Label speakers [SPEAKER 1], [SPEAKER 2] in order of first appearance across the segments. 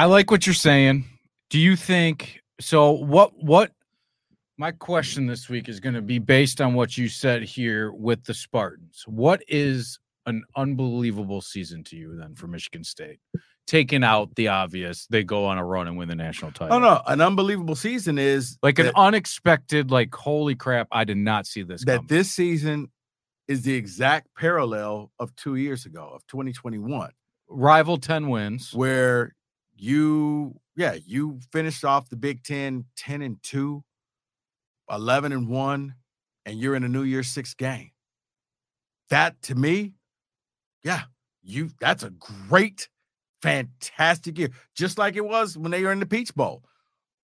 [SPEAKER 1] I like what you're saying. Do you think so? What what my question this week is going to be based on what you said here with the Spartans. What is an unbelievable season to you then for Michigan State? Taking out the obvious, they go on a run and win the national oh, title.
[SPEAKER 2] Oh no, an unbelievable season is
[SPEAKER 1] like an unexpected, like holy crap! I did not see this.
[SPEAKER 2] that
[SPEAKER 1] coming.
[SPEAKER 2] this season is the exact parallel of two years ago of 2021
[SPEAKER 1] rival ten wins.
[SPEAKER 2] where you yeah you finished off the big 10 10 and 2 11 and 1 and you're in a new year's six game. That to me yeah you that's a great fantastic year. Just like it was when they were in the peach bowl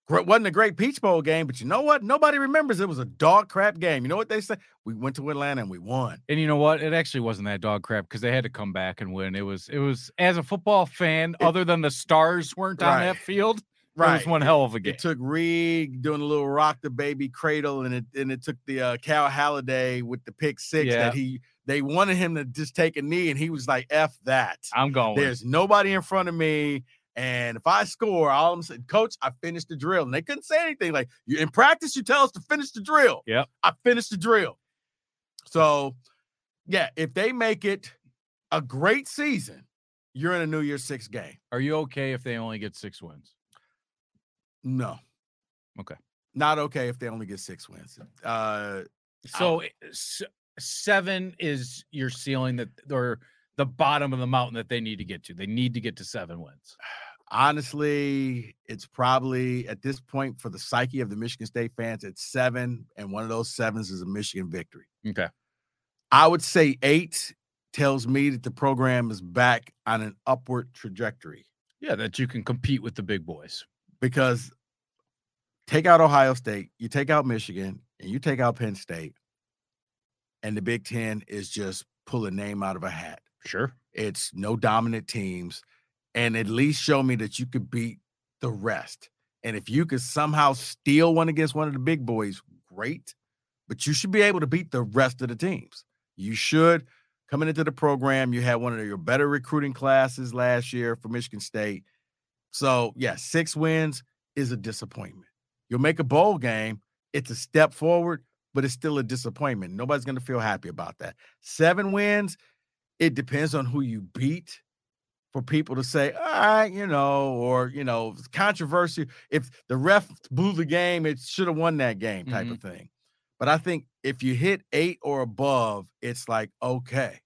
[SPEAKER 2] wasn't a great peach bowl game but you know what nobody remembers it was a dog crap game you know what they say we went to atlanta and we won
[SPEAKER 1] And you know what? It actually wasn't that dog crap because they had to come back and win. It was it was as a football fan,
[SPEAKER 2] It-
[SPEAKER 1] other than the stars weren't on that field. Right. It was one hell of a game.
[SPEAKER 2] It took Reed doing a little rock the baby cradle, and it and it took the uh, Cal Haladay with the pick six
[SPEAKER 1] Yeah.
[SPEAKER 2] that he they wanted him to just take a knee, and he was like, "F that."
[SPEAKER 1] I'm going.
[SPEAKER 2] There's nobody in front of me, and if I score, all I'm saying, Coach, I finished the drill, and they couldn't say anything. Like you in practice, you tell us to finish the drill.
[SPEAKER 1] Yeah,
[SPEAKER 2] I finished the drill. So, yeah, if they make it a great season, you're in a New Year's Six game.
[SPEAKER 1] Are you okay if they only get six wins?
[SPEAKER 2] No.
[SPEAKER 1] Okay.
[SPEAKER 2] Not okay if they only get six wins. Uh
[SPEAKER 1] So i- s- seven is your ceiling that or the bottom of the mountain that they need to get to. They need to get to seven wins.
[SPEAKER 2] Honestly, it's probably at this point for the psyche of the Michigan State fans, it's seven, and one of those sevens is a Michigan victory.
[SPEAKER 1] Okay.
[SPEAKER 2] I would say eight tells me that the program is back on an upward trajectory
[SPEAKER 1] Yeah, that you can compete with the big boys.
[SPEAKER 2] because take out Ohio State, you take out Michigan, and you take out Penn State, and the Big Ten is just pull a name out of a hat.
[SPEAKER 1] Sure.
[SPEAKER 2] It's no dominant teams, and at least show me that you could beat the rest. And if you could somehow steal one against one of the big boys, great. But you should be able to beat the rest of the teams. You should. Coming into the program, you had one of your better recruiting classes last year for Michigan State. So, yeah, six wins is a disappointment. You'll make a bowl game, it's a step forward, but it's still a disappointment. Nobody's going to feel happy about that. Seven wins, it depends on who you beat for people to say, all right, you know, or, you know, controversy. If the ref blew the game, it should have won that game type mm-hmm. of thing. But I think if you hit eight or above, it's like, okay,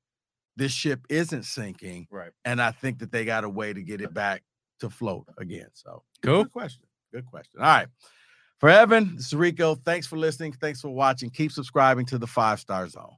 [SPEAKER 2] this ship isn't sinking.
[SPEAKER 1] Right.
[SPEAKER 2] And I think that they got a way to get it back to float again. So
[SPEAKER 1] Cool.
[SPEAKER 2] Good question. Good question. All right. For Evan, this is Rico. Thanks for listening. Thanks for watching. Keep subscribing to the Five Star Zone.